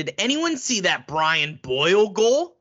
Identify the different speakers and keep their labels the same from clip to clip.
Speaker 1: Did anyone see that Brian Boyle goal?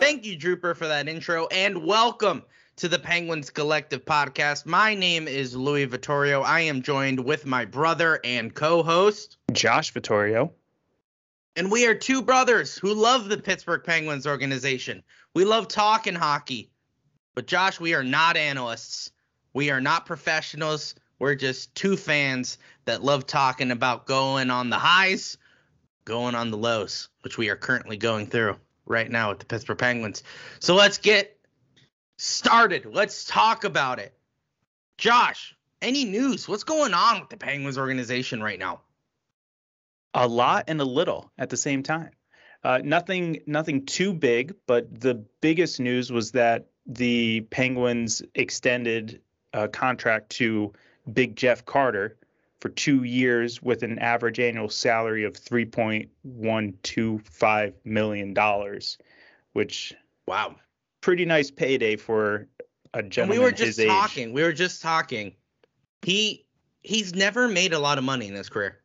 Speaker 1: Thank you, Drooper, for that intro, and welcome to the Penguins Collective podcast. My name is Louis Vittorio. I am joined with my brother and co-host,
Speaker 2: Josh Vittorio.
Speaker 1: and we are two brothers who love the Pittsburgh Penguins organization. We love talking hockey, but Josh, we are not analysts. We are not professionals. We're just two fans that love talking about going on the highs, going on the lows, which we are currently going through right now with the Pittsburgh Penguins. So let's get started. Let's talk about it. Josh, any news? What's going on with the Penguins organization right now?
Speaker 2: A lot and a little at the same time. Uh, nothing, nothing too big, but the biggest news was that the Penguins extended a contract to Big Jeff Carter for two years with an average annual salary of three point one two five million dollars, which
Speaker 1: Wow.
Speaker 2: Pretty nice payday for a
Speaker 1: And
Speaker 2: gentleman
Speaker 1: we were
Speaker 2: his
Speaker 1: just
Speaker 2: age.
Speaker 1: talking. We were just talking. He he's never made a lot of money in his career.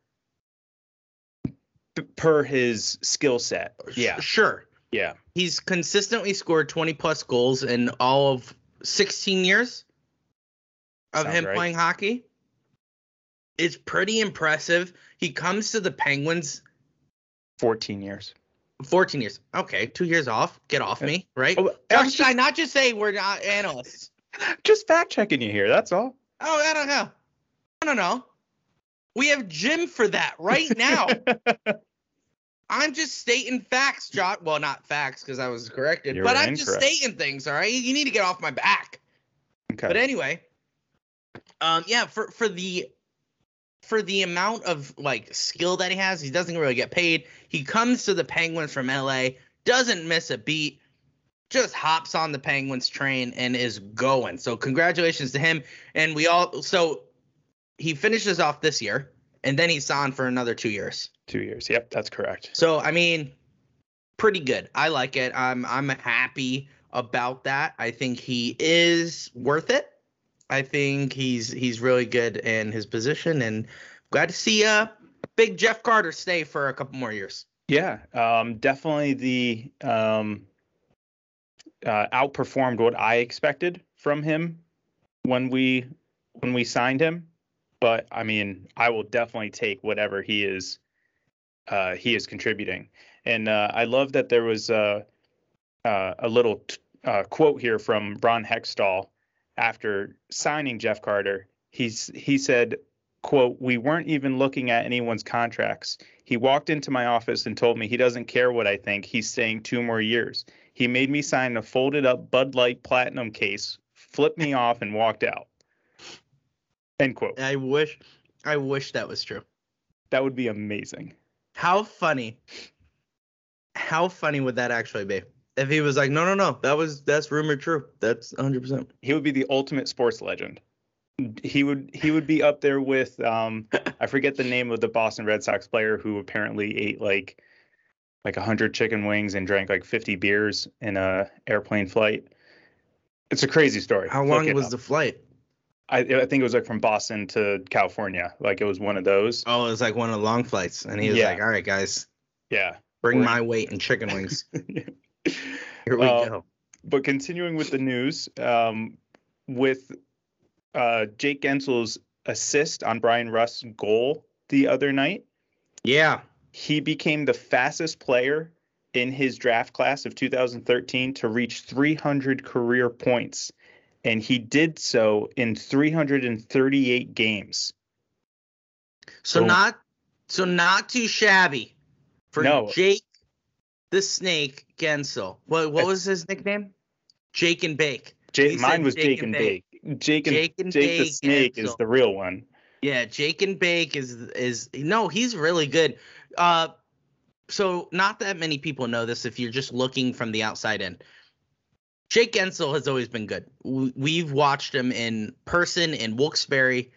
Speaker 2: p- per his skill set. Yeah,
Speaker 1: Sure.
Speaker 2: yeah.
Speaker 1: He's consistently scored 20 plus goals in all of 16 years of
Speaker 2: Sounds
Speaker 1: him
Speaker 2: right.
Speaker 1: playing hockey. It's pretty impressive. He comes to the Penguins
Speaker 2: 14 years.
Speaker 1: 14 years. Okay, two years off. Get off
Speaker 2: Yeah.
Speaker 1: me, right?
Speaker 2: Oh,
Speaker 1: Josh, should I not just say we're not analysts?
Speaker 2: just fact checking you here. That's all.
Speaker 1: Oh, I don't know. I don't know. We have Jim for that right now. I'm just stating facts, Josh. Well, not facts because I was corrected,
Speaker 2: You're
Speaker 1: but I'm just stating things. All right, you need to get off my back.
Speaker 2: okay.
Speaker 1: But anyway, um, yeah, for for the for the amount of like skill that he has, he doesn't really get paid. He comes to the Penguins from LA, doesn't miss a beat, just hops on the Penguins train and is going. So congratulations to him. And we all so he finishes off this year, and then he's on for another two years.
Speaker 2: Two years. Yep, that's correct.
Speaker 1: So I mean, pretty good. I like it. I'm I'm happy about that. I think he is worth it. I think he's he's really good in his position, and glad to see uh big Jeff Carter stay for a couple more years.
Speaker 2: Yeah, um, definitely the um, uh, outperformed what I expected from him when we when we signed him. But I mean, I will definitely take whatever he is uh, he is contributing. And uh, I love that there was uh, uh, a little t- uh, quote here from Ron Hextall after signing Jeff Carter. He's he said, "quote We weren't even looking at anyone's contracts. He walked into my office and told me he doesn't care what I think. He's staying two more years. He made me sign a folded up Bud Light Platinum case, flipped me off, and walked out." End quote.
Speaker 1: I wish I wish that was true.
Speaker 2: That would be amazing.
Speaker 1: How funny. How funny would that actually be? If he was like, no, no, no, that was that's rumored true. That's 100. percent
Speaker 2: he would be the ultimate sports legend. He would he would be up there with um I forget the name of the Boston Red Sox player who apparently ate like like 100 chicken wings and drank like 50 beers in a airplane flight. It's a crazy story.
Speaker 1: How long was
Speaker 2: up.
Speaker 1: the flight?
Speaker 2: I I think it was like from Boston to California. Like it was one of those.
Speaker 1: Oh, it was like one of the long flights, and he was
Speaker 2: Yeah.
Speaker 1: like, "All right, guys,
Speaker 2: Yeah.
Speaker 1: bring
Speaker 2: We're-
Speaker 1: my weight in chicken wings." Here we
Speaker 2: Uh,
Speaker 1: go.
Speaker 2: but continuing with the news, um, with uh, Jake Guentzel's assist on Bryan Rust's goal the other night,
Speaker 1: Yeah,
Speaker 2: he became the fastest player in his draft class of 2013 to reach 300 career points. And he did so in 338 games.
Speaker 1: so
Speaker 2: Boom.
Speaker 1: not so not too shabby for
Speaker 2: No.
Speaker 1: Jake the Snake Guentzel. What what was his nickname? Jake and Bake.
Speaker 2: Jake, mine was
Speaker 1: Jake
Speaker 2: Jake
Speaker 1: and
Speaker 2: and Bake. Jake and
Speaker 1: Jake and
Speaker 2: Jake the
Speaker 1: Bake
Speaker 2: Snake is the real one.
Speaker 1: Yeah, Jake and Bake is is no, he's really good. Uh so not that many people know this if you're just looking from the outside in. Jake Guentzel has always been good. We- We've watched him in person in Wilkes-Barre,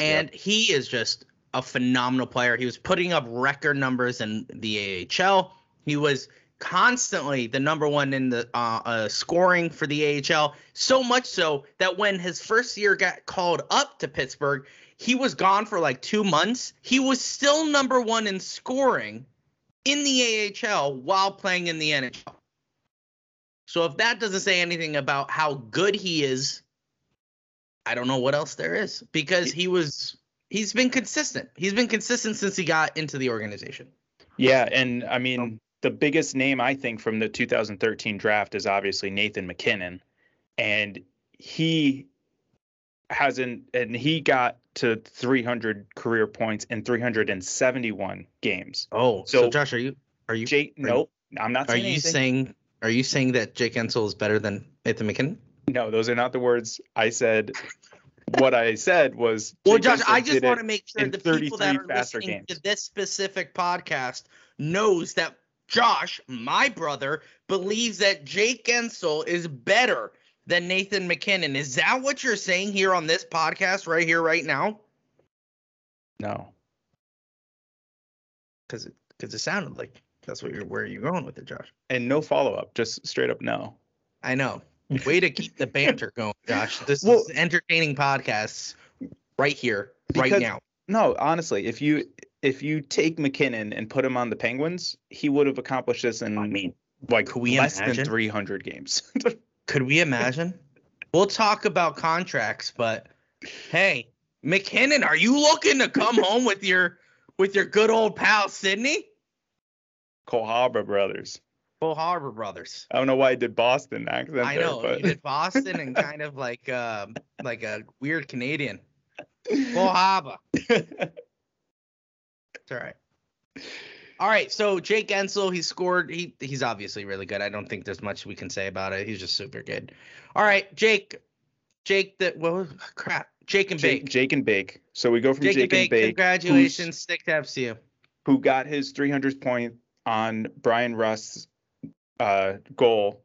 Speaker 1: and he is just a phenomenal player. He was putting up record numbers in the AHL. He was constantly the number one in the uh, uh, scoring for the AHL. So much so that when his first year got called up to Pittsburgh, he was gone for like two months. He was still number one in scoring in the AHL while playing in the NHL. So if that doesn't say anything about how good he is, I don't know what else there is because he was he's been consistent. He's been consistent since he got into the organization.
Speaker 2: Yeah, and I mean the biggest name I think from the 2013 draft is obviously Nathan MacKinnon, and he hasn't and he got to 300 career points in 371 games.
Speaker 1: Oh, so,
Speaker 2: So-
Speaker 1: Josh, are you are you
Speaker 2: Jake,
Speaker 1: are you-
Speaker 2: nope, I'm not
Speaker 1: are you
Speaker 2: anything.
Speaker 1: saying are you saying that Jake Guentzel is better than Nathan MacKinnon?
Speaker 2: No, those are not the words I said. What I said was.
Speaker 1: Well, Josh,
Speaker 2: Guentzel
Speaker 1: I just want to make sure the people that are listening to this specific podcast knows that Josh, my brother, believes that Jake Guentzel is better than Nathan MacKinnon. Is that what you're saying here on this podcast right here, right now?
Speaker 2: No.
Speaker 1: Because it, cause it sounded like that's what you're where you're going with it, Josh.
Speaker 2: And no follow up, just straight up no.
Speaker 1: I know. Way to keep the banter going, Josh. This
Speaker 2: Well-
Speaker 1: is entertaining podcasts right here, right
Speaker 2: Because-
Speaker 1: now.
Speaker 2: No, honestly, if you if you take MacKinnon and put him on the Penguins, he would have accomplished this in
Speaker 1: I mean,
Speaker 2: like
Speaker 1: could we
Speaker 2: less
Speaker 1: imagine?
Speaker 2: than 300 games.
Speaker 1: Could we imagine? we'll talk about contracts, but hey, MacKinnon, are you looking to come home with your with your good old pal Sidney?
Speaker 2: Cole Harbor brothers.
Speaker 1: Full Harbor Brothers.
Speaker 2: I don't know why I did Boston accent
Speaker 1: I
Speaker 2: there,
Speaker 1: know
Speaker 2: but
Speaker 1: you did Boston and kind of like uh, like a weird Canadian. Full Harbor. It's all right. All right, so Jake Guentzel, he scored. He he's obviously really good. I don't think there's much we can say about it. He's just super good. All right, Jake, Jake, the well, crap, Jake and
Speaker 2: Jake,
Speaker 1: Bake.
Speaker 2: Jake and Bake. So we go from
Speaker 1: Jake,
Speaker 2: Jake,
Speaker 1: and
Speaker 2: and
Speaker 1: Bake,
Speaker 2: Bake,
Speaker 1: congratulations, stick to FCU.
Speaker 2: who got his 300th point on Bryan Rust's uh, goal,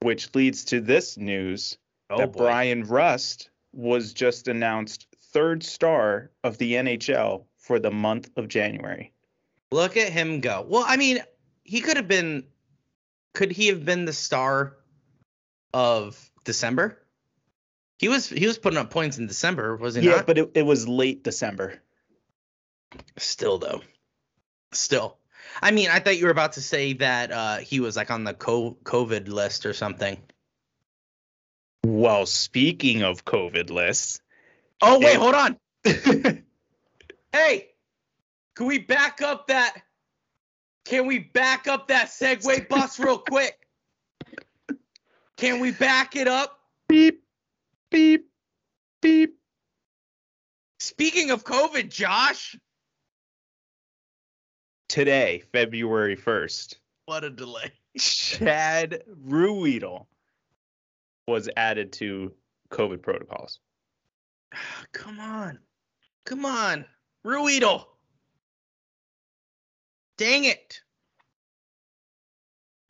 Speaker 2: which leads to this news
Speaker 1: Oh
Speaker 2: that
Speaker 1: boy.
Speaker 2: Bryan Rust was just announced third star of the NHL for the month of January.
Speaker 1: Look at him go. Well, I mean, he could have been. Could he have been the star of December? He was. He was putting up points in December, was he
Speaker 2: yeah,
Speaker 1: not?
Speaker 2: but it, it was late December.
Speaker 1: Still though. Still. I mean, I thought you were about to say that uh, he was like on the co- COVID list or something.
Speaker 2: Well, speaking of COVID lists,
Speaker 1: Oh wait,
Speaker 2: Yeah.
Speaker 1: hold on. Hey, can we back up that? Can we back up that segue bus real quick? Can we back it up?
Speaker 2: beep, beep, beep.
Speaker 1: Speaking of COVID, Josh.
Speaker 2: Today, February 1st,
Speaker 1: What a delay.
Speaker 2: Chad Ruhwedel was added to COVID protocols.
Speaker 1: Come on. Come on. Ruido. Dang it.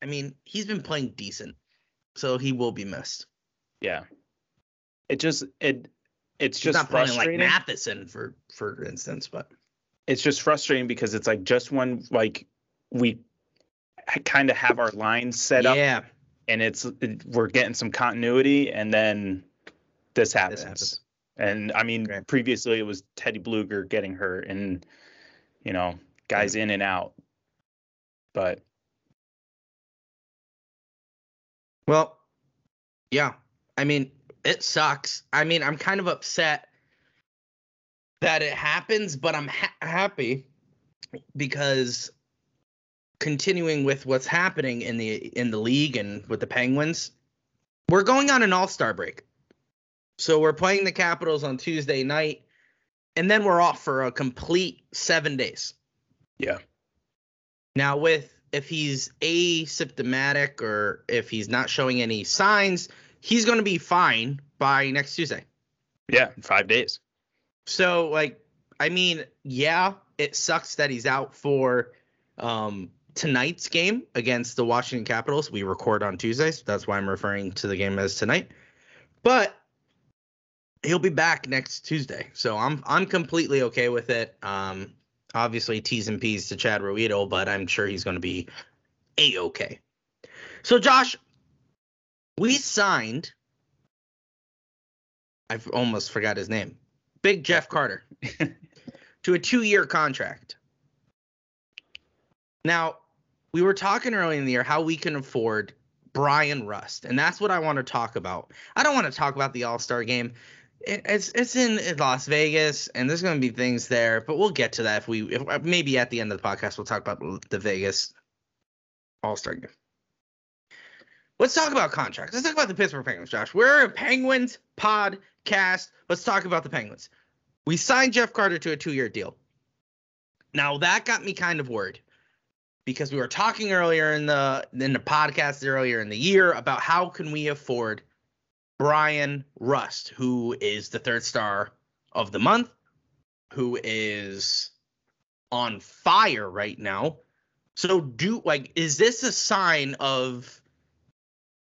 Speaker 1: I mean, he's been playing decent, so he will be missed.
Speaker 2: Yeah. It just it it's
Speaker 1: He's
Speaker 2: just
Speaker 1: not playing like. Matheson, for for instance, but
Speaker 2: it's just frustrating because it's like just when like we kind of have our lines set up
Speaker 1: yeah,
Speaker 2: and it's it- we're getting some continuity and then this happens.
Speaker 1: happens.
Speaker 2: And I mean
Speaker 1: Great.
Speaker 2: previously it was Teddy Blueger getting hurt and you know guys in and out. But
Speaker 1: Well, yeah. I mean, it sucks. I mean, I'm kind of upset that it happens, but I'm ha- happy because continuing with what's happening in the in the league and with the Penguins, we're going on an All-Star break. So we're playing the Capitals on Tuesday night and then we're off for a complete 7 days.
Speaker 2: yeah.
Speaker 1: Now, with if he's asymptomatic or if he's not showing any signs, he's going to be fine by next Tuesday.
Speaker 2: Yeah, in 5 days.
Speaker 1: So, like, I mean, yeah, it sucks that he's out for um tonight's game against the Washington Capitals. We record on Tuesdays. That's why I'm referring to the game as tonight. But he'll be back next Tuesday. So I'm I'm completely okay with it. Um obviously T's and P's to Chad Ruhwedel, but I'm sure he's going to be a okay. So Josh, we signed I've almost forgot his name. Big Jeff Carter to a 2-year contract. Now, we were talking earlier in the year how we can afford Bryan Rust, and that's what I want to talk about. I don't want to talk about the All Star game. It's it's in Las Vegas, and there's going to be things there, but we'll get to that if we if, uh, maybe at the end of the podcast we'll talk about the Vegas All Star game. Let's talk about contracts. Let's talk about the Pittsburgh Penguins, Josh. We're a Penguins podcast. Let's talk about the Penguins. We signed Jeff Carter to a two-year deal. Now that got me kind of worried because we were talking earlier in the in the podcast earlier in the year about how can we afford Bryan Rust, who is the third star of the month, who is on fire right now. So do like is this a sign of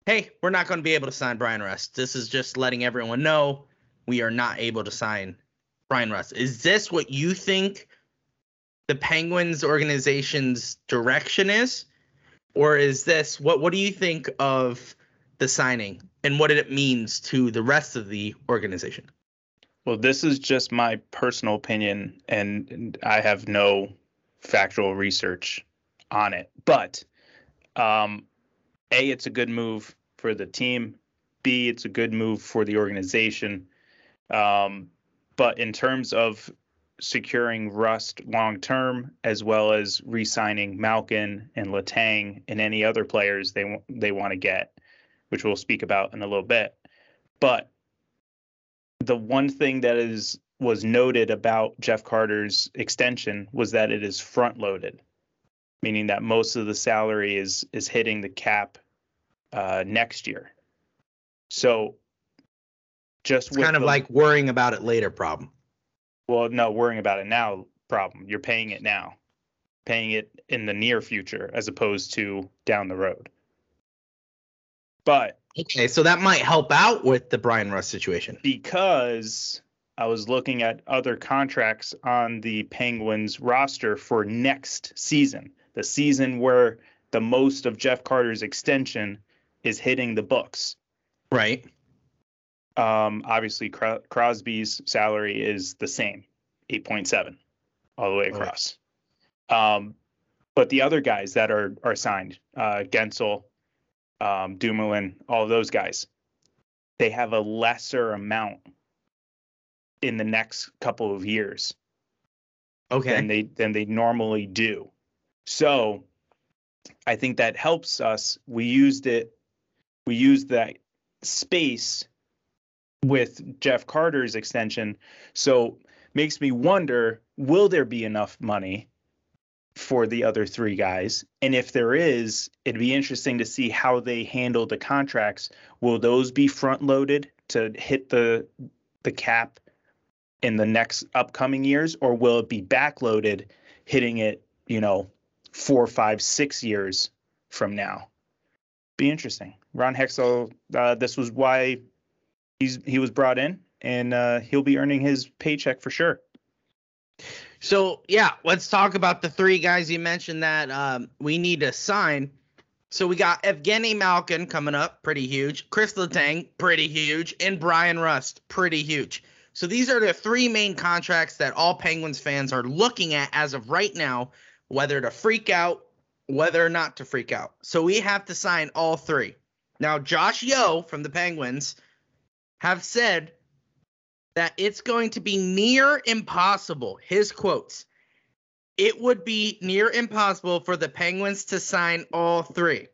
Speaker 1: hey, we're not going to be able to sign Bryan Rust. This is just letting everyone know we are not able to sign Bryan Rust. Is this what you think the Penguins organization's direction is? Or is this what what do you think of the signing and what it means to the rest of the organization?
Speaker 2: Well, this is just my personal opinion and I have no factual research on it. But um, A, it's a good move for the team. B, it's a good move for the organization. Um, but in terms of securing Rust long term, as well as re-signing Malkin and Letang and any other players they they want to get, which we'll speak about in a little bit. But the one thing that is was noted about Jeff Carter's extension was that it is front loaded, meaning that most of the salary is is hitting the cap uh, next year. So just
Speaker 1: kind of
Speaker 2: the,
Speaker 1: like worrying about it later problem.
Speaker 2: Well, no, worrying about it now problem. You're paying it now, paying it in the near future as opposed to down the road. But
Speaker 1: okay, so that might help out with the Bryan Rust situation
Speaker 2: because I was looking at other contracts on the Penguins roster for next season, the season where the most of Jeff Carter's extension is hitting the books.
Speaker 1: Right.
Speaker 2: Um, obviously, Crosby's salary is the same, 8.7 all the way across. Um, but the other guys that are are signed, uh, Guentzel, um, Dumoulin, all of those guys, they have a lesser amount in the next couple of years.
Speaker 1: Okay.
Speaker 2: Than they than they normally do. So I think that helps us. We used it. We used that space with Jeff Carter's extension. So makes me wonder will there be enough money for the other three guys? And if there is, it'd be interesting to see how they handle the contracts. Will those be front loaded to hit the the cap in the next upcoming years, or will it be back loaded, hitting it, you know, four, five, six years from now? Be interesting. Ron Hextall, uh, this was why he's he was brought in, and uh, he'll be earning his paycheck for sure.
Speaker 1: So yeah, let's talk about the three guys you mentioned that um, we need to sign. So we got Evgeny Malkin coming up, pretty huge. Chris Letang, pretty huge, and Bryan Rust, pretty huge. So these are the three main contracts that all Penguins fans are looking at as of right now, whether to freak out, whether or not to freak out. So we have to sign all three. Now Josh Yohe from the Penguins have said that it's going to be near impossible. His quotes it would be near impossible for the Penguins to sign all three.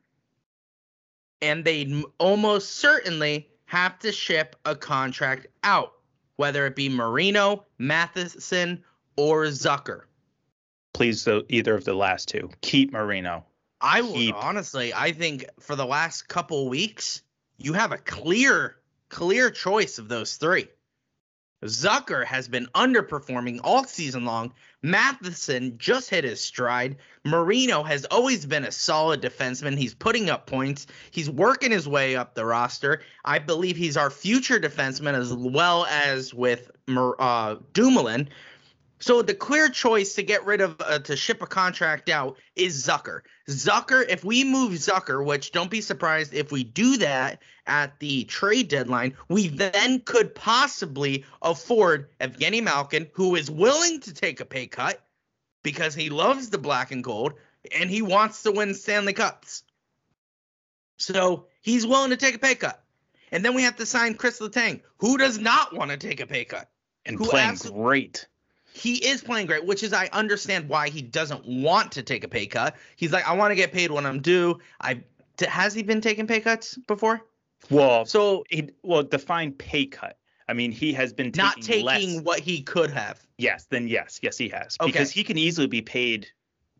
Speaker 1: And they'd almost certainly have to ship a contract out, whether it be Marino, Matheson, or Zucker.
Speaker 2: Please, though, either of the last two. Keep Marino.
Speaker 1: I would honestly, I think for the last couple weeks, you have a clear clear choice of those three. Zucker has been underperforming all season long. Matheson just hit his stride. Marino has always been a solid defenseman. He's putting up points. He's working his way up the roster. I believe he's our future defenseman as well as with uh, Dumoulin. So the clear choice to get rid of uh, to ship a contract out is Zucker. Zucker, if we move Zucker, which don't be surprised if we do that at the trade deadline, we then could possibly afford Evgeny Malkin, who is willing to take a pay cut because he loves the black and gold and he wants to win Stanley Cups. So he's willing to take a pay cut. And then we have to sign Chris Letang, who does not want to take a pay cut.
Speaker 2: And playing great
Speaker 1: he is playing great, which is I understand why he doesn't want to take a pay cut. He's like, I want to get paid when I'm due. I has he been taking pay cuts before?
Speaker 2: Well, so he well define pay cut. I mean, he has been taking
Speaker 1: not taking
Speaker 2: less.
Speaker 1: what he could have.
Speaker 2: Yes, then yes, yes, he has
Speaker 1: Okay.
Speaker 2: because he can easily be paid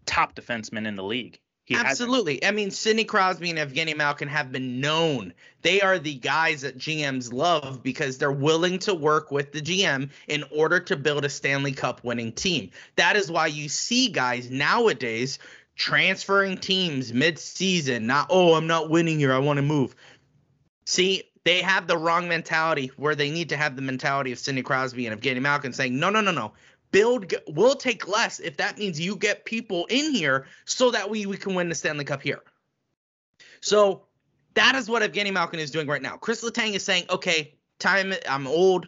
Speaker 2: top defenseman in the league. He hasn't.
Speaker 1: Absolutely. I mean, Sidney Crosby and Evgeny Malkin have been known. They are the guys that GMs love because they're willing to work with the GM in order to build a Stanley Cup winning team. That is why you see guys nowadays transferring teams mid-season. Not, oh, I'm not winning here. I want to move. See, they have the wrong mentality where they need to have the mentality of Sidney Crosby and Evgeny Malkin saying, no, no, no, no build we'll take less if that means you get people in here so that we, we can win the Stanley Cup here. So that is what Evgeny Malkin is doing right now. Chris Letang is saying, okay, time I'm old.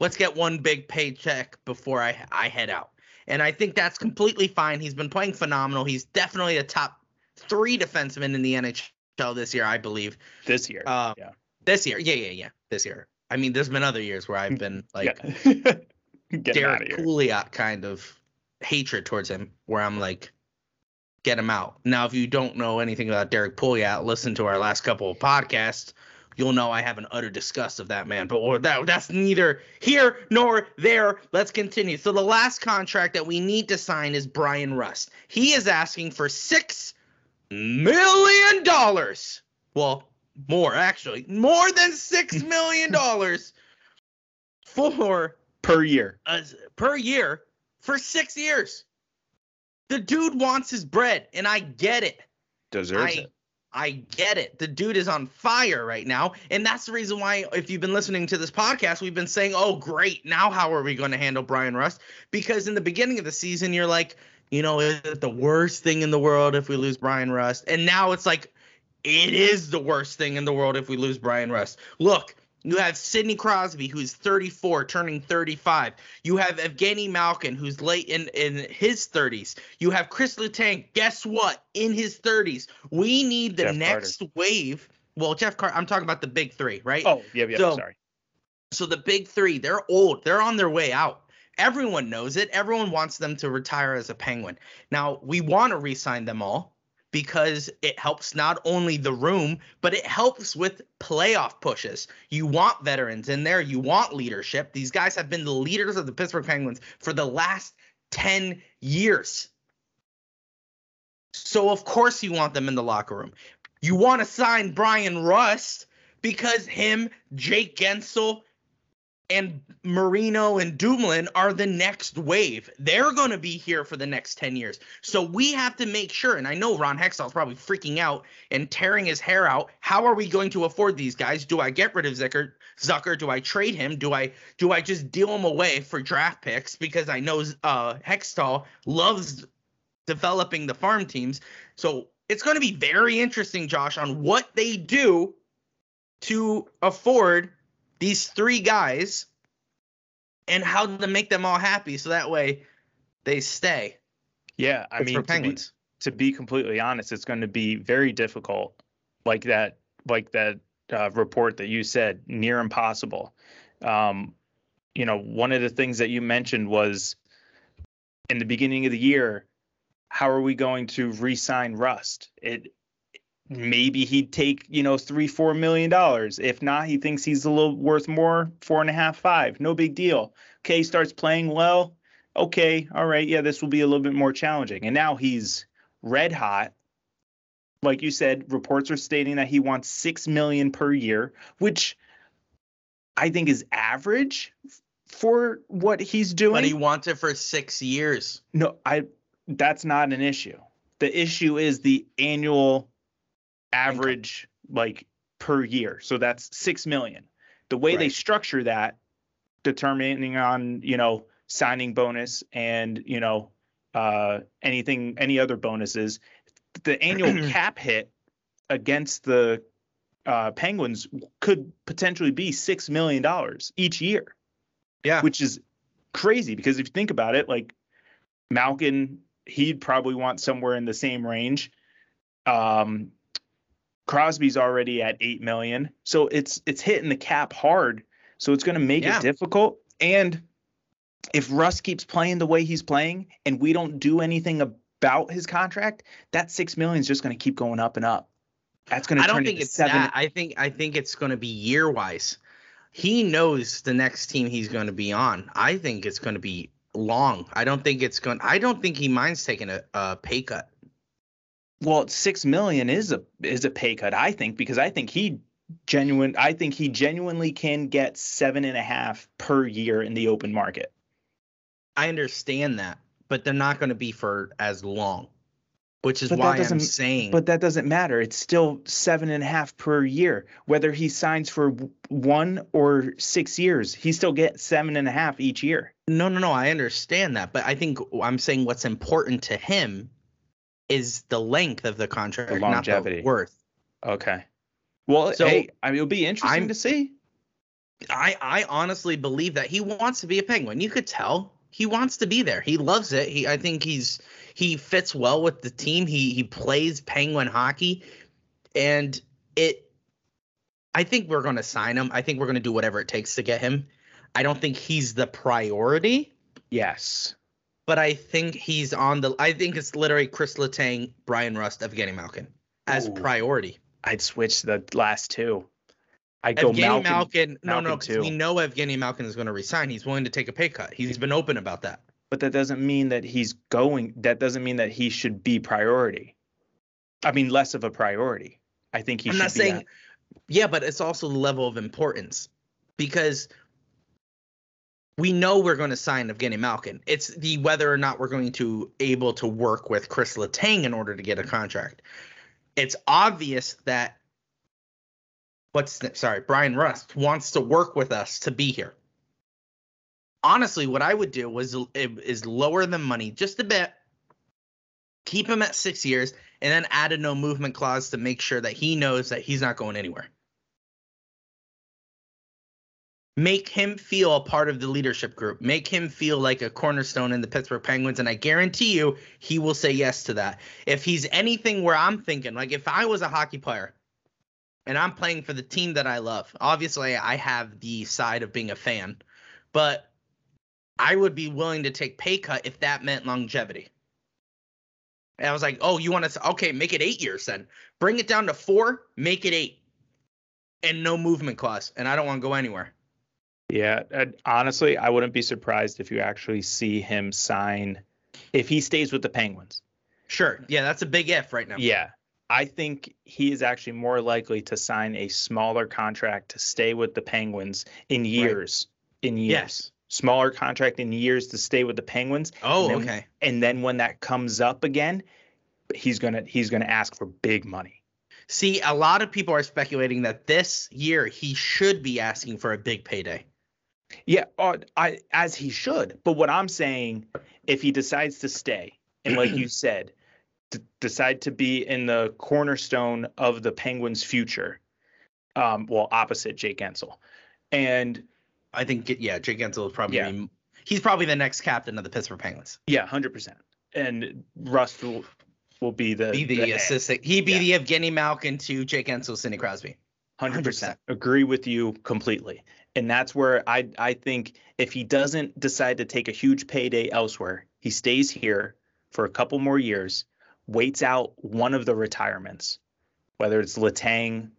Speaker 1: Let's get one big paycheck before I I head out. And I think that's completely fine. He's been playing phenomenal. He's definitely a top three defenseman in the NHL this year, I believe.
Speaker 2: This year.
Speaker 1: Uh,
Speaker 2: yeah.
Speaker 1: This year. Yeah, yeah, yeah. This year. I mean, there's been other years where I've been like
Speaker 2: yeah. Get
Speaker 1: Derek Pouliot kind of hatred towards him, where I'm like, get him out. Now, if you don't know anything about Derek Pouliot, listen to our last couple of podcasts. You'll know I have an utter disgust of that man, but or that that's neither here nor there. Let's continue. So the last contract that we need to sign is Bryan Rust. He is asking for six million dollars. Well, more actually, more than six million dollars for
Speaker 2: per year.
Speaker 1: uh, per year for six years. The dude wants his bread, and I get it.
Speaker 2: Deserves
Speaker 1: I,
Speaker 2: it.
Speaker 1: I get it. The dude is on fire right now, and that's the reason why, if you've been listening to this podcast, we've been saying, "Oh, great! Now how are we going to handle Bryan Rust?" Because in the beginning of the season, you're like, you know, is it the worst thing in the world if we lose Bryan Rust? And now it's like, it is the worst thing in the world if we lose Bryan Rust. Look, you have Sidney Crosby, who's 34, turning 35. You have Evgeny Malkin, who's late in, in his 30s. You have Chris Letang, guess what? In his 30s. We need the
Speaker 2: Jeff
Speaker 1: next wave. Well, Jeff Carter, I'm talking about the big three, right?
Speaker 2: Oh, yeah, yeah.
Speaker 1: So-
Speaker 2: sorry.
Speaker 1: So the big three, they're old. They're on their way out. Everyone knows it. Everyone wants them to retire as a Penguin. Now, we want to re sign them all because it helps not only the room, but it helps with playoff pushes. You want veterans in there, you want leadership. These guys have been the leaders of the Pittsburgh Penguins for the last 10 years. So, of course, you want them in the locker room. You want to sign Bryan Rust because him, Jake Guentzel, and Marino and Dumoulin are the next wave. They're going to be here for the next 10 years. So we have to make sure, and I know Ron Hextall's probably freaking out and tearing his hair out. How are we going to afford these guys? Do I get rid of Zucker? Zucker? Do I trade him? Do I do I just deal him away for draft picks because I know uh, Hextall loves developing the farm teams. So it's going to be very interesting, Josh, on what they do to afford these three guys and how to make them all happy so that way they stay.
Speaker 2: Yeah, I
Speaker 1: It's
Speaker 2: mean,
Speaker 1: for
Speaker 2: to be, to be completely honest, it's going to be very difficult, like that, like that uh, report that you said, near impossible. Um, you know, one of the things that you mentioned was in the beginning of the year, how are we going to re-sign Rust? It maybe he'd take you know three four million dollars if not he thinks he's a little worth more four and a half five no big deal okay he starts playing well okay all right yeah this will be a little bit more challenging and now he's red hot like you said reports are stating that he wants six million per year which i think is average for what he's doing.
Speaker 1: But he wants it for six years.
Speaker 2: No, I that's not an issue. The issue is the annual average like per year. So that's 6 million. The way they structure that determining on, you know, signing bonus and, you know, uh anything any other bonuses, the annual cap hit against the uh Penguins could potentially be 6 million dollars each year
Speaker 1: Yeah.
Speaker 2: which is crazy because if you think about it, like Malkin, he'd probably want somewhere in the same range. Um, Crosby's already at eight million, so it's it's hitting the cap hard. So it's going to make
Speaker 1: Yeah.
Speaker 2: it difficult. And if Russ keeps playing the way he's playing, and we don't do anything about his contract, that six million is just going to keep going up and up. That's going to
Speaker 1: I don't think it's
Speaker 2: seven.
Speaker 1: that. I think I think it's going to be year wise. He knows the next team he's going to be on. I think it's going to be long. I don't think it's going. I don't think he minds taking a, a pay cut.
Speaker 2: Well, six million is a is a pay cut, I think, because I think he genuine I think he genuinely can get seven and a half per year in the open market.
Speaker 1: I understand that, but they're not going to be for as long, which is
Speaker 2: But
Speaker 1: why I'm saying.
Speaker 2: But that doesn't matter. It's still seven and a half per year. Whether he signs for one or six years, he still gets seven and a half each year.
Speaker 1: no, no, no. I understand that, but I think I'm saying what's important to him is the length of the contract, not
Speaker 2: longevity.
Speaker 1: the worth.
Speaker 2: Okay. Well,
Speaker 1: So,
Speaker 2: hey, I mean, it'll be interesting
Speaker 1: I'm-
Speaker 2: to see.
Speaker 1: I I honestly believe that he wants to be a penguin. You could tell he wants to be there. He loves it. He I think he's he fits well with the team. He he plays penguin hockey and it I think we're going to sign him. I think we're going to do whatever it takes to get him. I don't think he's the priority,
Speaker 2: Yes.
Speaker 1: But I think he's on the I think it's literally Chris Letang, Bryan Rust, Evgeny Malkin as
Speaker 2: Ooh.
Speaker 1: priority.
Speaker 2: I'd switch the last two. I'd go
Speaker 1: Evgeny
Speaker 2: Malkin.
Speaker 1: Malkin, no, no, because we know Evgeny Malkin is going to resign. He's willing to take a pay cut. He's been open about that.
Speaker 2: but that doesn't mean that he's going that doesn't mean that he should be priority i mean less of a priority i think he
Speaker 1: I'm
Speaker 2: should
Speaker 1: not saying,
Speaker 2: at-
Speaker 1: yeah, but it's also the level of importance because we know we're going to sign Evgeny Malkin. It's the whether or not we're going to able to work with Chris Letang in order to get a contract. It's obvious that what's sorry, Bryan Rust wants to work with us to be here. Honestly, what I would do was is lower the money just a bit, keep him at six years, and then add a no movement clause to make sure that he knows that he's not going anywhere. Make him feel a part of the leadership group. Make him feel like a cornerstone in the Pittsburgh Penguins. And I guarantee you, he will say yes to that. If he's anything where I'm thinking, like if I was a hockey player and I'm playing for the team that I love, obviously I have the side of being a fan, but I would be willing to take pay cut if that meant longevity. And I was like, oh, you want to? Okay, make it eight years then. Bring it down to four, make it eight, and no movement clause. And I don't want to go anywhere.
Speaker 2: Yeah honestly i wouldn't be surprised if you actually see him sign if he stays with the penguins
Speaker 1: Sure. Yeah, that's a big if right now.
Speaker 2: yeah i think he is actually more likely to sign a smaller contract to stay with the penguins in years in years
Speaker 1: Yes.
Speaker 2: smaller contract in years to stay with the penguins
Speaker 1: Oh,
Speaker 2: And then-
Speaker 1: okay.
Speaker 2: and then when that comes up again he's gonna he's gonna ask for big money
Speaker 1: See, a lot of people are speculating that this year he should be asking for a big payday.
Speaker 2: Yeah uh, I, as he should but what i'm saying if he decides to stay and like you said d- decide to be in the cornerstone of the penguins future um well opposite jake Guentzel and
Speaker 1: I think, yeah, Jake Guentzel is probably
Speaker 2: Yeah.
Speaker 1: he's probably the next captain of the Pittsburgh Penguins.
Speaker 2: yeah 100% and rust will, will be the
Speaker 1: Be the,
Speaker 2: the
Speaker 1: assistant. He'd be
Speaker 2: Yeah.
Speaker 1: the Evgeny Malkin to Jake Guentzel, Sidney Crosby.
Speaker 2: 100%.
Speaker 1: 100%.
Speaker 2: agree with you completely and that's where i i think if he doesn't decide to take a huge payday elsewhere he stays here for a couple more years waits out one of the retirements whether it's letang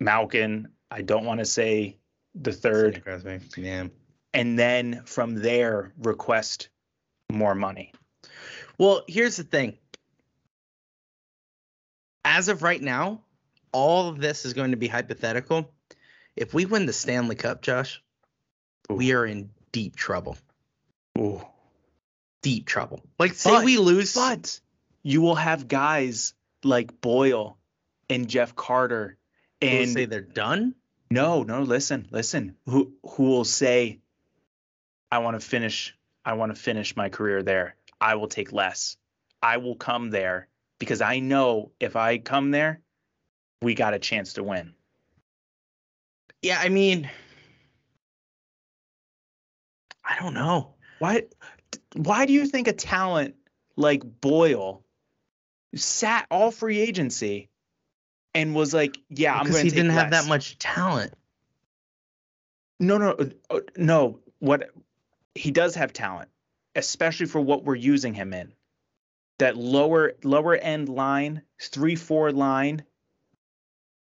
Speaker 2: malkin i don't want to say the
Speaker 1: Sidney
Speaker 2: third
Speaker 1: Crosby. Yeah.
Speaker 2: and then from there request more money
Speaker 1: Well, here's the thing. As of right now, all of this is going to be hypothetical. If we win the Stanley Cup, Josh, we are in deep trouble.
Speaker 2: Ooh.
Speaker 1: Deep trouble. Like say
Speaker 2: But-
Speaker 1: we lose
Speaker 2: But you will have guys like Boyle and Jeff Carter and
Speaker 1: say they're done.
Speaker 2: no, no, listen, listen. Who who will say I want to finish I want to finish my career there. I will take less. I will come there because I know if I come there, we got a chance to win.
Speaker 1: Yeah, I mean I don't know.
Speaker 2: Why why do you think a talent like Boyle sat all free agency and was like, yeah, I'm
Speaker 1: Because
Speaker 2: going
Speaker 1: he
Speaker 2: to take
Speaker 1: didn't have that much talent.
Speaker 2: No, no, uh, uh, no. What he does have talent, especially for what we're using him in. That lower lower end line, three four line.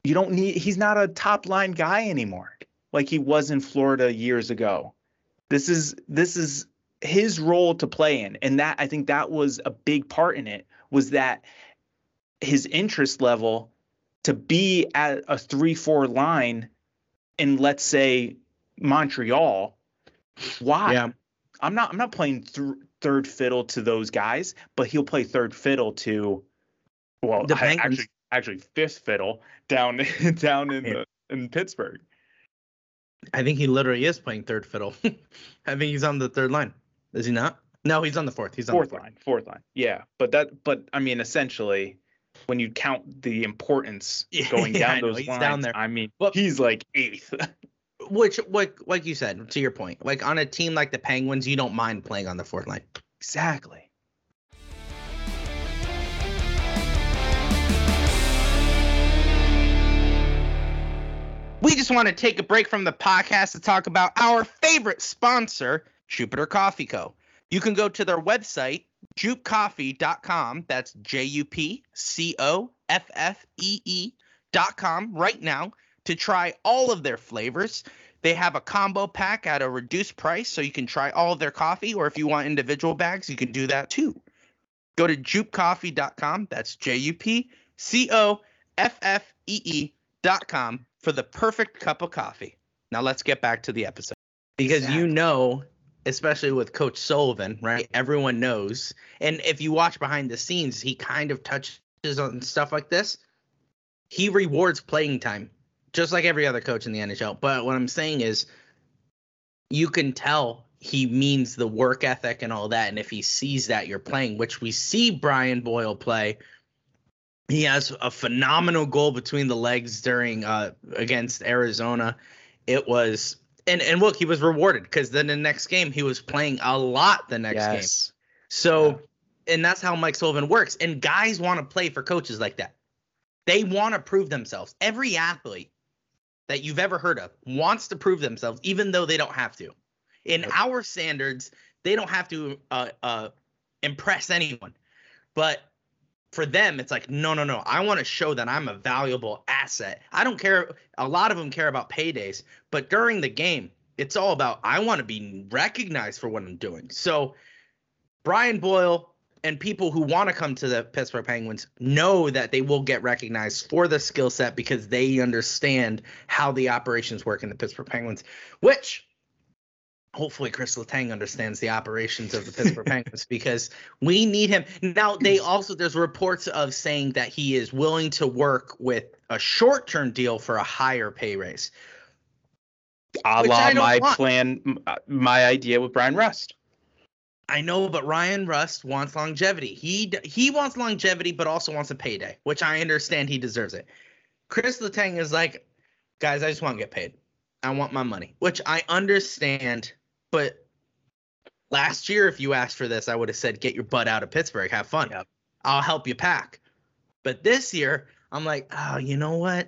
Speaker 2: You don't need. He's not a top line guy anymore, like he was in Florida years ago. This is this is his role to play in, and that I think that was a big part in it. Was that his interest level to be at a three four line in let's say Montreal. Why?
Speaker 1: Yeah.
Speaker 2: I'm not I'm not playing th- third fiddle to those guys, but he'll play third fiddle to well,
Speaker 1: The
Speaker 2: I- actually actually fifth fiddle down down in the, in Pittsburgh.
Speaker 1: I think he literally is playing third fiddle. I think he's on the third line. Is he not? No, he's on the fourth. He's on
Speaker 2: Fourth
Speaker 1: the fourth.
Speaker 2: line, fourth line. Yeah, but that but I mean essentially when you count the importance going
Speaker 1: yeah,
Speaker 2: down
Speaker 1: know,
Speaker 2: those
Speaker 1: he's
Speaker 2: lines,
Speaker 1: down there.
Speaker 2: I mean, he's like eighth.
Speaker 1: Which, like, like you said, to your point, like on a team like the Penguins, you don't mind playing on the fourth line.
Speaker 2: exactly.
Speaker 1: We just want to take a break from the podcast to talk about our favorite sponsor, Jupiter Coffee Co. You can go to their website, jupcoffee.com. That's J U P C O F F E E dot com right now to try all of their flavors. They have a combo pack at a reduced price, so you can try all of their coffee, or if you want individual bags, you can do that too. Go to jupcoffee.com. That's J U P C O F F E E dot com for the perfect cup of coffee. Now let's get back to the episode. Because you know, especially with Coach Sullivan, right? Everyone knows. And if you watch behind the scenes, he kind of touches on stuff like this. He rewards playing time, just like every other coach in the NHL. But what I'm saying is, you can tell he means the work ethic and all that. And if he sees that you're playing, which we see Brian Boyle play, he has a phenomenal goal between the legs during uh against Arizona. It was and and look, he was rewarded because then the next game he was playing a lot the next game.
Speaker 2: yes.
Speaker 1: So and that's how Mike Sullivan works. And guys want to play for coaches like that. They want to prove themselves. Every athlete that you've ever heard of wants to prove themselves, even though they don't have to. In our standards, they don't have to uh, uh, impress anyone. But for them, it's like, no, no, no. I want to show that I'm a valuable asset. I don't care. A lot of them care about paydays, but during the game, it's all about I want to be recognized for what I'm doing. So Brian Boyle and people who want to come to the Pittsburgh Penguins know that they will get recognized for the skill set because they understand how the operations work in the Pittsburgh Penguins, which hopefully Chris Letang understands the operations of the Pittsburgh Penguins because we need him. Now they also there's reports of saying that he is willing to work with a short-term deal for a higher pay raise.
Speaker 2: A la my
Speaker 1: want.
Speaker 2: plan, my idea with Bryan Rust.
Speaker 1: I know, but Ryan Rust wants longevity. He he wants longevity, but also wants a payday, which I understand he deserves it. Chris Letang is like, guys, I just want to get paid. I want my money, which I understand. But last year, if you asked for this, I would have said, get your butt out of Pittsburgh, have fun.
Speaker 2: Yep.
Speaker 1: I'll help you pack. But this year, I'm like, oh, you know what?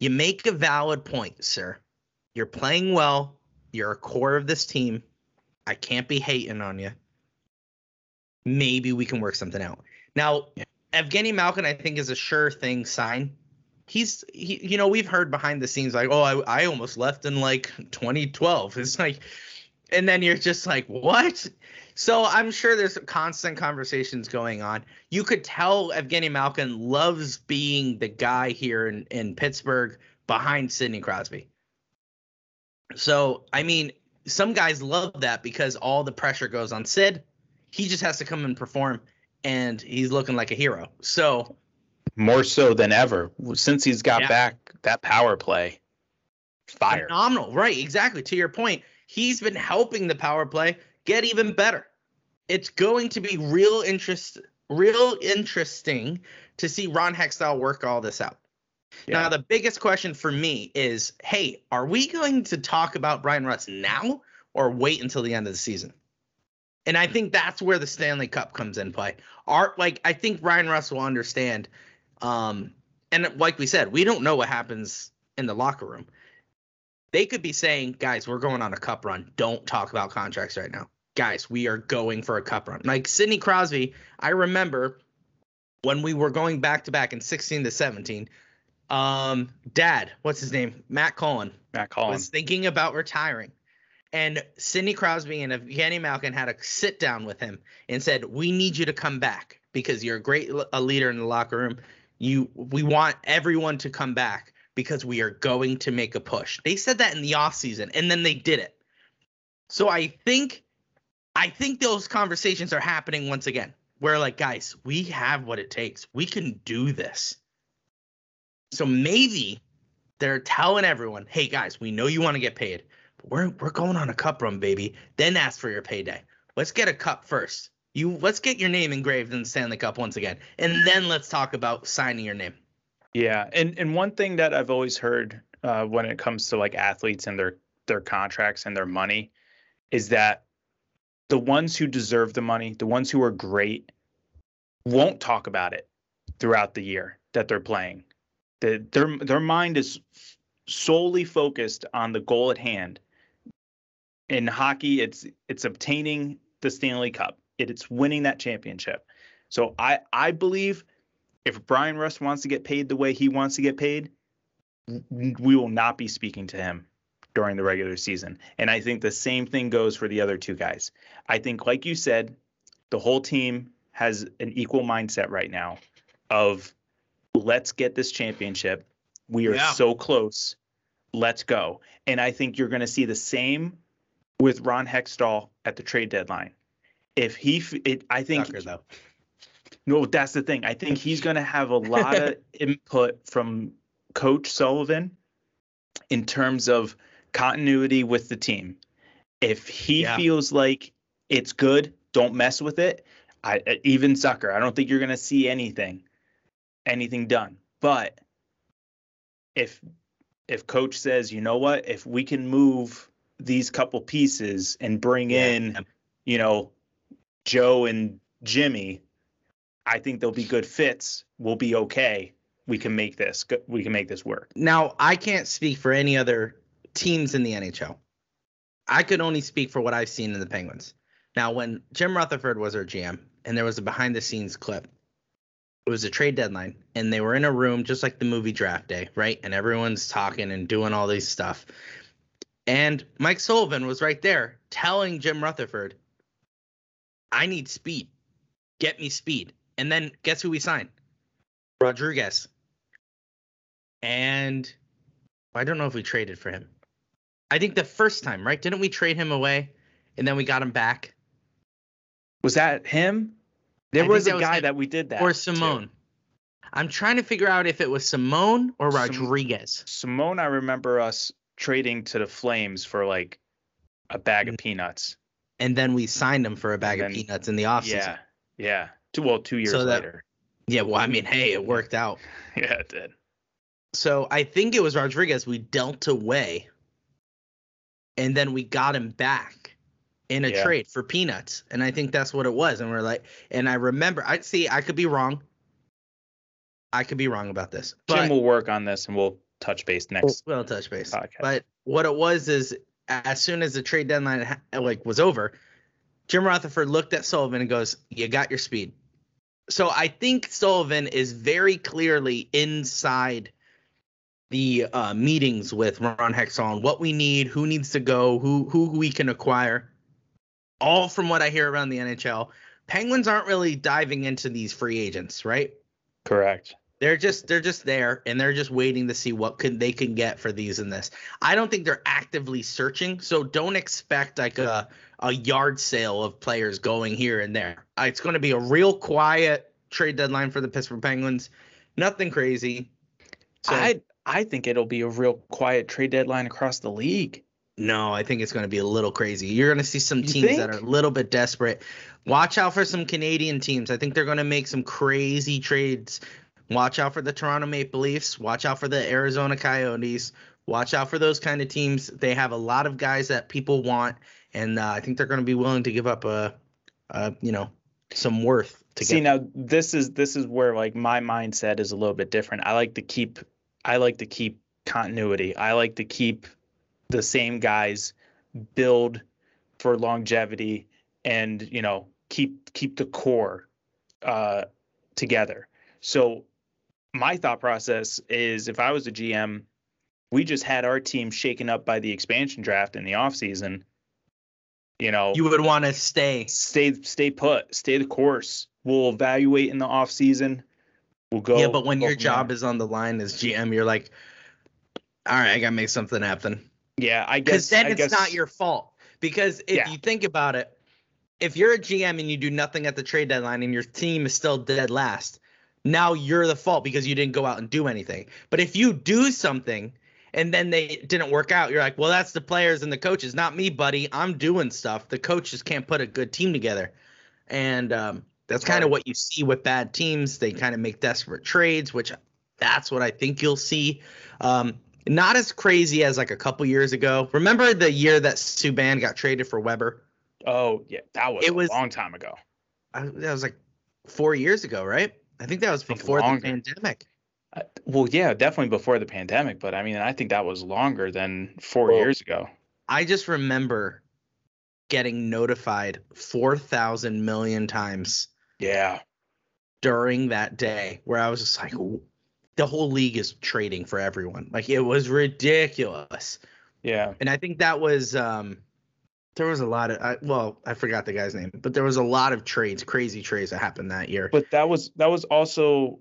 Speaker 1: You make a valid point, sir. You're playing well. You're a core of this team. I can't be hating on you. Maybe we can work something out. Now,
Speaker 2: Yeah.
Speaker 1: Evgeny Malkin, I think, is a sure thing sign. He's, he, you know, we've heard behind the scenes like, oh, I, I almost left in like 2012. It's like, and then you're just like, what? So I'm sure there's constant conversations going on. You could tell Evgeny Malkin loves being the guy here in, in Pittsburgh behind Sidney Crosby. So, I mean, some guys love that because all the pressure goes on Sid. He just has to come and perform, and he's looking like a hero. So,
Speaker 2: more so than ever since he's got
Speaker 1: Yeah.
Speaker 2: back that power play. Fire.
Speaker 1: phenomenal. Right, exactly. To your point, he's been helping the power play get even better. It's going to be real interest real interesting to see Ron Hextall work all this out. Now, the biggest question for me is, hey, are we going to talk about Brian Russ now or wait until the end of the season? And I think that's where the Stanley Cup comes in play. Art, like, I think Brian Russ will understand. Um, and like we said, we don't know what happens in the locker room. They could be saying, guys, we're going on a cup run. Don't talk about contracts right now. Guys, we are going for a cup run. Like Sidney Crosby, I remember when we were going back to back in 16 to 17, um, dad, what's his name? Matt Cullen
Speaker 2: Matt Collins.
Speaker 1: was thinking about retiring. And Sidney Crosby and Evgeny Malkin had a sit down with him and said, "We need you to come back because you're a great a leader in the locker room. You, we want everyone to come back because we are going to make a push." They said that in the offseason, and then they did it. So I think, I think those conversations are happening once again. Where like, guys, we have what it takes. We can do this. So maybe they're telling everyone, "Hey guys, we know you want to get paid, but we're we're going on a cup run, baby. Then ask for your payday. Let's get a cup first. You let's get your name engraved in the Stanley Cup once again, and then let's talk about signing your name."
Speaker 2: Yeah, and and one thing that I've always heard uh, when it comes to like athletes and their their contracts and their money is that the ones who deserve the money, the ones who are great, won't talk about it throughout the year that they're playing. The, their their mind is solely focused on the goal at hand. In hockey, it's it's obtaining the Stanley Cup. It, it's winning that championship. So I I believe if Bryan Rust wants to get paid the way he wants to get paid, we will not be speaking to him during the regular season. And I think the same thing goes for the other two guys. I think, like you said, the whole team has an equal mindset right now of let's get this championship. We are
Speaker 1: Yeah.
Speaker 2: so close. Let's go. And I think you're going to see the same with Ron Hextall at the trade deadline. If he, it, I think
Speaker 1: Zucker, though.
Speaker 2: no, that's the thing. I think he's going to have a lot of input from Coach Sullivan in terms of continuity with the team. If he
Speaker 1: Yeah.
Speaker 2: feels like it's good, don't mess with it. I uh, even Zucker, I don't think you're going to see anything anything done. But if if coach says, "You know what? If we can move these couple pieces and bring
Speaker 1: Yeah.
Speaker 2: in, you know, Joe and Jimmy, I think they'll be good fits. We'll be okay. We can make this. We can make this work.
Speaker 1: Now, I can't speak for any other teams in the NHL. I could only speak for what I've seen in the Penguins. Now, when Jim Rutherford was our GM and there was a behind the scenes clip, it was a trade deadline and they were in a room just like the movie draft day, right? And everyone's talking and doing all these stuff. And Mike Sullivan was right there telling Jim Rutherford, I need speed. Get me speed. And then guess who we signed? Rodrigues. And I don't know if we traded for him. I think the first time, right? Didn't we trade him away and then we got him back?
Speaker 2: Was that him? There
Speaker 1: think
Speaker 2: was
Speaker 1: that
Speaker 2: a
Speaker 1: was
Speaker 2: guy that we did that.
Speaker 1: or
Speaker 2: to.
Speaker 1: Simone? I'm trying to figure out if it was Simone or Rodrigues.
Speaker 2: Simone, I remember us trading to the Flames for like a bag
Speaker 1: Mm.
Speaker 2: of peanuts.
Speaker 1: And then we signed him for a bag
Speaker 2: And
Speaker 1: of peanuts in the offseason.
Speaker 2: Yeah, yeah. Two well, two years
Speaker 1: So that-
Speaker 2: later.
Speaker 1: Yeah, well, I mean, hey, it worked out.
Speaker 2: Yeah, it did.
Speaker 1: So I think it was Rodrigues we dealt away, and then we got him back in a
Speaker 2: Yeah.
Speaker 1: trade for peanuts, and I think that's what it was. And we're like, and I remember, I see, I could be wrong. I could be wrong about this,
Speaker 2: Jim will work on this, and we'll touch base next.
Speaker 1: we'll touch base.
Speaker 2: podcast.
Speaker 1: But what it was is, as soon as the trade deadline like was over, Jim Rutherford looked at Sullivan and goes, "You got your speed." So I think Sullivan is very clearly inside the uh, meetings with Ron Hextall on what we need, who needs to go, who who we can acquire. All from what I hear around the NHL, Penguins aren't really diving into these free agents, right?
Speaker 2: Correct.
Speaker 1: They're just they're just there and they're just waiting to see what can they can get for these and this. I don't think they're actively searching, so don't expect like a a yard sale of players going here and there. Uh, It's going to be a real quiet trade deadline for the Pittsburgh Penguins. Nothing crazy. So,
Speaker 2: I I think it'll be a real quiet trade deadline across the league.
Speaker 1: no, I think it's going to be a little crazy. You're going to see some teams that are a little bit desperate. Watch out for some Canadian teams. I think they're going to make some crazy trades. Watch out for the Toronto Maple Leafs. Watch out for the Arizona Coyotes. Watch out for those kind of teams. They have a lot of guys that people want, and uh, I think they're going to be willing to give up a, a you know, some worth to
Speaker 2: See
Speaker 1: get.
Speaker 2: now this is this is where like my mindset is a little bit different. I like to keep I like to keep continuity. I like to keep the same guys build for longevity and you know keep keep the core uh together. So my thought process is if I was a GM, we just had our team shaken up by the expansion draft in the offseason. You know,
Speaker 1: You would want to stay.
Speaker 2: stay stay put, stay the course. We'll evaluate in the off season. We'll go.
Speaker 1: yeah, but when your job is on the line as GM, you're like, all right, I got to make something happen.
Speaker 2: yeah, I guess.
Speaker 1: because then
Speaker 2: I
Speaker 1: it's
Speaker 2: guess,
Speaker 1: not your fault. Because if
Speaker 2: Yeah.
Speaker 1: you think about it, if you're a GM and you do nothing at the trade deadline and your team is still dead last, now you're the fault because you didn't go out and do anything. But if you do something and then they didn't work out, you're like, well, that's the players and the coaches, not me, buddy. I'm doing stuff. The coaches can't put a good team together, and um, that's kind of what you see with bad teams. They kind of make desperate trades, which that's what I think you'll see. Um, not as crazy as like a couple years ago. Remember the year that Subban got traded for Weber?
Speaker 2: Oh yeah, that was
Speaker 1: It was, a
Speaker 2: long time ago.
Speaker 1: I, that was like four years ago, right? I think that was
Speaker 2: think
Speaker 1: before the pandemic.
Speaker 2: Uh, well, yeah, definitely before the pandemic, but I mean, I think that was longer than four
Speaker 1: Well-
Speaker 2: years ago.
Speaker 1: I just remember getting notified 4,000 million times
Speaker 2: Yeah,
Speaker 1: during that day where I was just like, the whole league is trading for everyone. Like it was ridiculous.
Speaker 2: yeah,
Speaker 1: And I think that was, um, there was a lot of, I, well, I forgot the guy's name, but there was a lot of trades, crazy trades that happened that year.
Speaker 2: but that was that was also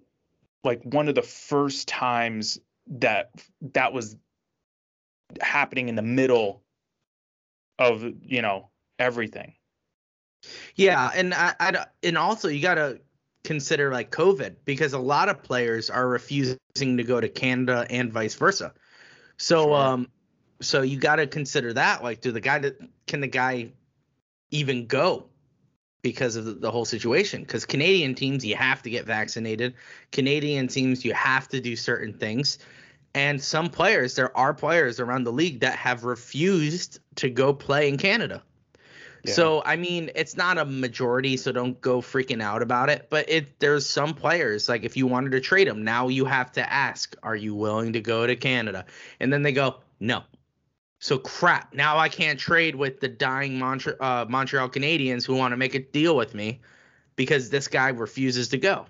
Speaker 2: like one of the first times that that was happening in the middle of you know everything.
Speaker 1: Yeah, and I, I and also you got to consider like COVID because a lot of players are refusing to go to Canada and vice versa. So
Speaker 2: Sure.
Speaker 1: um so you got to consider that like do the guy that can the guy even go because of the, the whole situation cuz Canadian teams you have to get vaccinated. Canadian teams you have to do certain things. And some players there are players around the league that have refused to go play in Canada.
Speaker 2: Yeah.
Speaker 1: So I mean, it's not a majority, so don't go freaking out about it. But it there's some players like if you wanted to trade them, now you have to ask, are you willing to go to Canada? And then they go, no. So crap. Now I can't trade with the dying Montre- uh, Montreal Canadiens who want to make a deal with me because this guy refuses to go.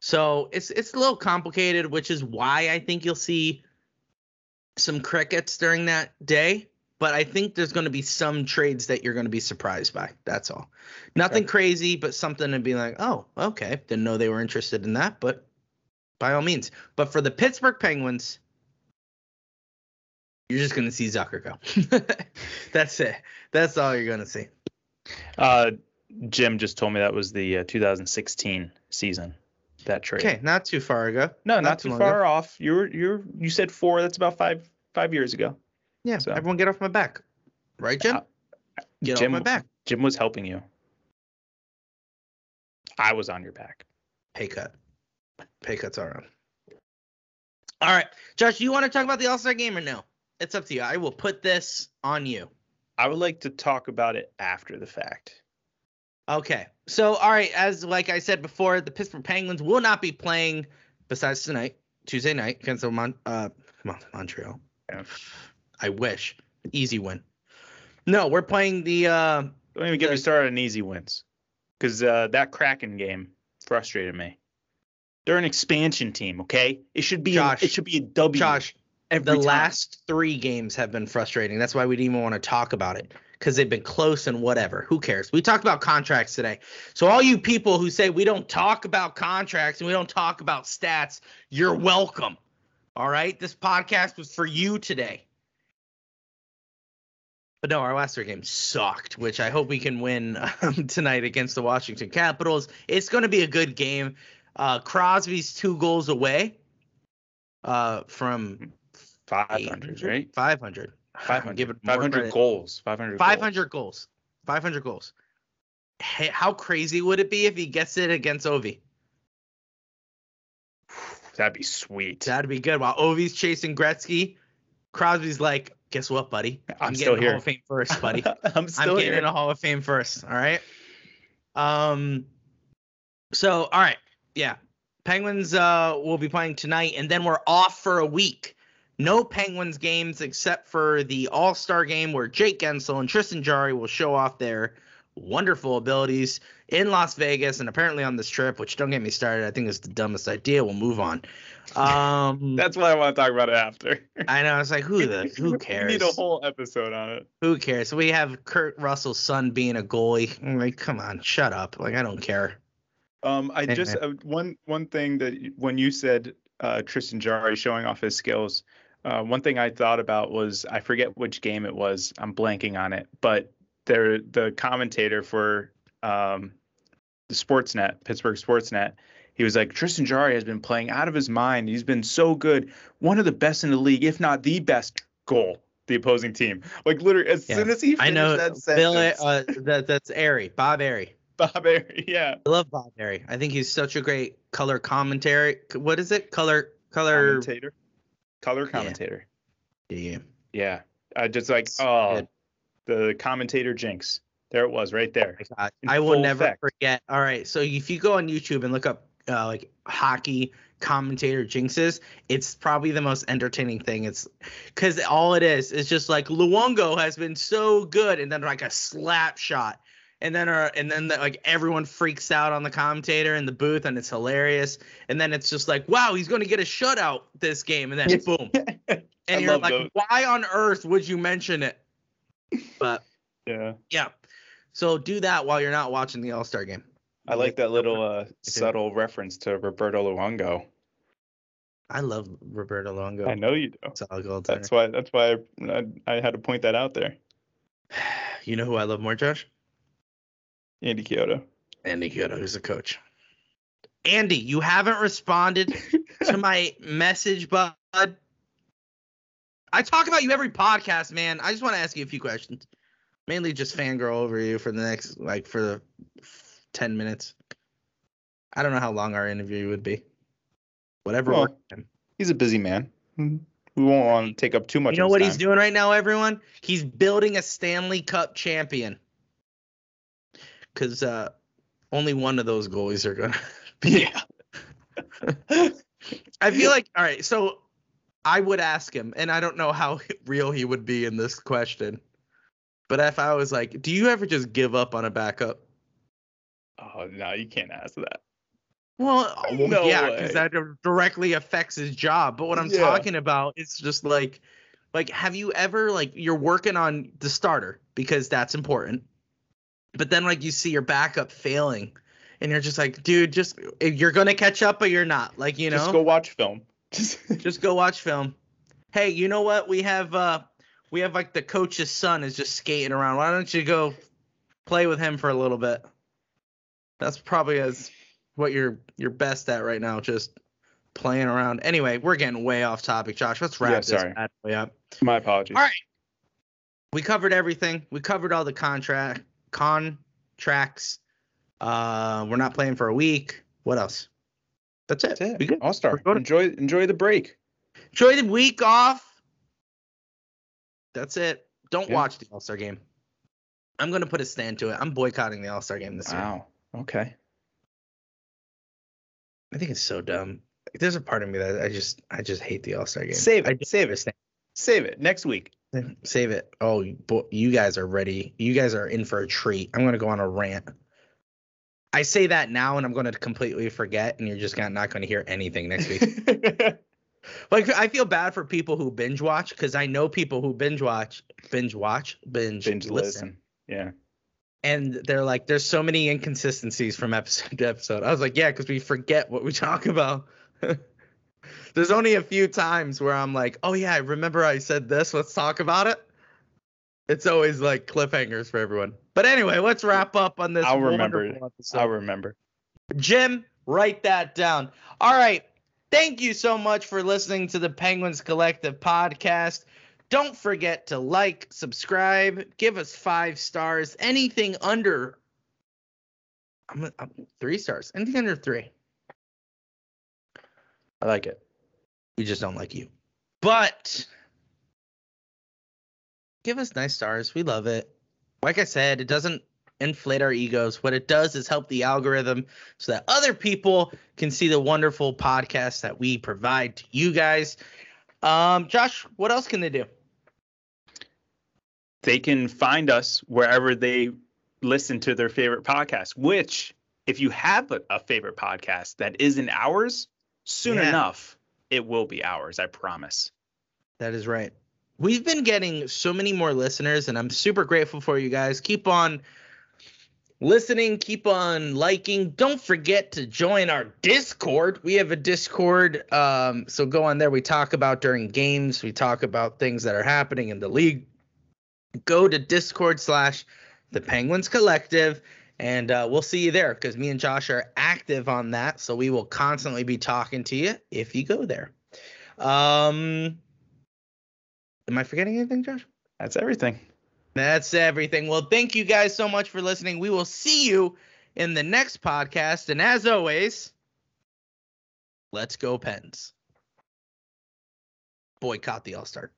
Speaker 1: So it's it's a little complicated, which is why I think you'll see some crickets during that day. But I think there's going to be some trades that you're going to be surprised by. That's all. Nothing
Speaker 2: Okay.
Speaker 1: crazy, but something to be like, oh, okay. Didn't know they were interested in that, but by all means. But for the Pittsburgh Penguins, you're just going to see Zucker go. That's it. That's all you're going to see.
Speaker 2: Uh, Jim just told me that was the uh, 2016 season. That trade.
Speaker 1: Okay, not too far ago.
Speaker 2: No, not,
Speaker 1: too
Speaker 2: too
Speaker 1: long
Speaker 2: far off. You were you were you said four. That's about five five years ago.
Speaker 1: Yeah,
Speaker 2: So-
Speaker 1: everyone get off my back. Right, Jim?
Speaker 2: Uh,
Speaker 1: get
Speaker 2: Jim-
Speaker 1: off my back.
Speaker 2: Jim was helping you. I was on your back.
Speaker 1: Pay cut. Pay cuts are on. All right. Josh, you want to talk about the All Star game or no? It's up to you. I will put this on you.
Speaker 2: I would like to talk about it after the fact.
Speaker 1: Okay. So, all right, as like I said before, the Pittsburgh Penguins will not be playing besides tonight, Tuesday night against the Mon- uh, Mon- Montreal.
Speaker 2: Yeah.
Speaker 1: I wish. Easy win. No, we're playing the uh
Speaker 2: Don't even get me started on easy wins, because uh, that Kraken game frustrated me. They're an expansion team, okay? It should be
Speaker 1: Josh.
Speaker 2: A, it should be a W.
Speaker 1: Josh.
Speaker 2: Every
Speaker 1: the
Speaker 2: time.
Speaker 1: last three games have been frustrating. That's why we didn't even want to talk about it because they've been close and whatever. Who cares? We talked about contracts today. So all you people who say we don't talk about contracts and we don't talk about stats, you're welcome. All right, this podcast was for you today. But no, our last three games sucked, which I hope we can win um, tonight against the Washington Capitals. It's going to be a good game. Uh, Crosby's two goals away uh, from
Speaker 2: 500, right?
Speaker 1: 500.
Speaker 2: 500.
Speaker 1: Give it more
Speaker 2: 500 goals. 500.
Speaker 1: 500 goals. 500 goals. Hey, how crazy would it be if he gets it against Ovi?
Speaker 2: That'd be sweet.
Speaker 1: That'd be good. While Ovi's chasing Gretzky, Crosby's like, guess what, buddy?
Speaker 2: I'm
Speaker 1: getting
Speaker 2: still
Speaker 1: in
Speaker 2: here.
Speaker 1: Hall of Fame first, buddy.
Speaker 2: I'm
Speaker 1: I'm
Speaker 2: still
Speaker 1: getting
Speaker 2: here.
Speaker 1: in a Hall of Fame first. All right. Um. So all right, yeah. Penguins uh will be playing tonight, and then we're off for a week. No Penguins games except for the All Star game where Jake Guentzel and Tristan Jarry will show off their wonderful abilities in Las Vegas and apparently on this trip. Which don't get me started. I think it's the dumbest idea. We'll move on. Um,
Speaker 2: That's why I want to talk about it after.
Speaker 1: I know. It's like who the who cares?
Speaker 2: We need a whole episode on it.
Speaker 1: Who cares? We have Kurt Russell's son being a goalie. I'm like, come on, shut up. Like, I don't care.
Speaker 2: Um, I just uh, one one thing that when you said uh, Tristan Jarry showing off his skills, uh, one thing I thought about was I forget which game it was. I'm blanking on it, but there the commentator for um, the Sportsnet, Pittsburgh Sportsnet, he was like Tristan Jarry has been playing out of his mind. He's been so good, one of the best in the league, if not the best goal. The opposing team, like literally, as
Speaker 1: Yeah.
Speaker 2: soon as he
Speaker 1: I
Speaker 2: finished
Speaker 1: know
Speaker 2: that
Speaker 1: Bill.
Speaker 2: sentence,
Speaker 1: Uh, that that's Errey, Bob Errey.
Speaker 2: Bob Errey, yeah,
Speaker 1: I love Bob Errey. I think he's such a great color commentary. What is it? Color, color.
Speaker 2: commentator, color commentator.
Speaker 1: Yeah.
Speaker 2: Yeah. I just like, oh,
Speaker 1: good.
Speaker 2: the commentator jinx. There it was right there. in
Speaker 1: I will never
Speaker 2: effect.
Speaker 1: forget. All right, so if you go on YouTube and look up uh, like hockey commentator jinxes, it's probably the most entertaining thing. It's because all it is is just like Luongo has been so good, and then like a slap shot, and then uh, and then the, like everyone freaks out on the commentator in the booth, and it's hilarious. And then it's just like, wow, he's going to get a shutout this game, and then
Speaker 2: Yes.
Speaker 1: boom,
Speaker 2: I
Speaker 1: and you're like,
Speaker 2: those.
Speaker 1: why on earth would you mention it? But
Speaker 2: Yeah.
Speaker 1: yeah. So do that while you're not watching the All Star game.
Speaker 2: I like that little uh, subtle reference to Roberto Luongo.
Speaker 1: I love Roberto Luongo.
Speaker 2: I know you do.
Speaker 1: Solid goal
Speaker 2: That's why. That's why I, I, I had to point that out there.
Speaker 1: You know who I love more, Josh?
Speaker 2: Andy Chiodo.
Speaker 1: Andy Chiodo, who's the coach. Andy, you haven't responded to my message, bud. I talk about you every podcast, man. I just want to ask you a few questions. Mainly just fangirl over you for the next, like, for the 10 minutes. I don't know how long our interview would be. Whatever.
Speaker 2: Well,
Speaker 1: works for him.
Speaker 2: He's a busy man. We won't want to take up too much.
Speaker 1: You know
Speaker 2: of his
Speaker 1: what he's doing right now, everyone? He's building a Stanley Cup champion. Because uh, only one of those goalies are going to be.
Speaker 2: Yeah.
Speaker 1: I feel like, all right, so I would ask him, and I don't know how real he would be in this question. But if I was like, do you ever just give up on a backup?
Speaker 2: oh no, you can't ask that.
Speaker 1: Well, well,
Speaker 2: No
Speaker 1: yeah, because that directly affects his job. But what I'm
Speaker 2: Yeah.
Speaker 1: talking about is just like, like, have you ever like you're working on the starter because that's important, but then like you see your backup failing, and you're just like, dude, just you're gonna catch up, but you're not. Like, you know,
Speaker 2: Just go watch film. Just
Speaker 1: just go watch film. Hey, you know what? We have uh we have like the coach's son is just skating around. Why don't you go play with him for a little bit? That's probably as what you're you're best at right now, just playing around. Anyway, we're getting way off topic, Josh. Let's wrap
Speaker 2: Yeah,
Speaker 1: this
Speaker 2: sorry.
Speaker 1: bad boy up.
Speaker 2: my apologies.
Speaker 1: All right. We covered everything. We covered all the contract contracts. Uh we're not playing for a week. What else? That's it.
Speaker 2: That's
Speaker 1: We
Speaker 2: it.
Speaker 1: good.
Speaker 2: All star. Enjoy enjoy the break.
Speaker 1: Enjoy the week off. That's it. Don't
Speaker 2: Yeah.
Speaker 1: watch the All Star game. I'm gonna put a stand to it. I'm boycotting the All Star game this year.
Speaker 2: Wow. Okay.
Speaker 1: I think it's so dumb. There's a part of me that I just I just hate the All Star game.
Speaker 2: Save it.
Speaker 1: just
Speaker 2: Save it. Save it. Next week.
Speaker 1: Save it. Oh, you you guys are ready. You guys are in for a treat. I'm gonna go on a rant. I say that now, and I'm gonna completely forget, and you're just gonna, not gonna hear anything next week. Like I feel bad for people who binge watch because I know people who binge watch, binge watch, binge,
Speaker 2: Binge
Speaker 1: listen,
Speaker 2: listen. Yeah.
Speaker 1: and they're like, "There's so many inconsistencies from episode to episode." I was like, "Yeah, because we forget what we talk about." There's only a few times where I'm like, "Oh yeah, I remember I said this. Let's talk about it." It's always like cliffhangers for everyone. But anyway, let's wrap up on this.
Speaker 2: I'll remember
Speaker 1: episode.
Speaker 2: I'll remember.
Speaker 1: Jim, write that down. All right. Thank you so much for listening to the Penguins Collective podcast. Don't forget to like, subscribe, give us five stars. Anything under I'm, I'm three stars. Anything under three.
Speaker 2: I like it.
Speaker 1: We just don't like you. But give us nice stars. We love it. Like I said, it doesn't inflate our egos. What it does is help the algorithm so that other people can see the wonderful podcast that we provide to you guys. Um, Josh, what else can they do?
Speaker 2: They can find us wherever they listen to their favorite podcast, which, if you have a, a favorite podcast that isn't ours, soon
Speaker 1: Yeah.
Speaker 2: enough, it will be ours. I promise.
Speaker 1: That is right. We've been getting so many more listeners, and I'm super grateful for you guys. Keep on listening, keep on liking. Don't forget to join our Discord. We have a Discord. Um, so go on there. We talk about during games, we talk about things that are happening in the league. Go to Discord slash the Penguins Collective. And uh, we'll see you there because me and Josh are active on that. So we will constantly be talking to you if you go there. Um, Am I forgetting anything, Josh?
Speaker 2: That's everything.
Speaker 1: That's everything. Well, thank you guys so much for listening. We will see you in the next podcast. And as always, let's go, Pens. Boycott the All Star.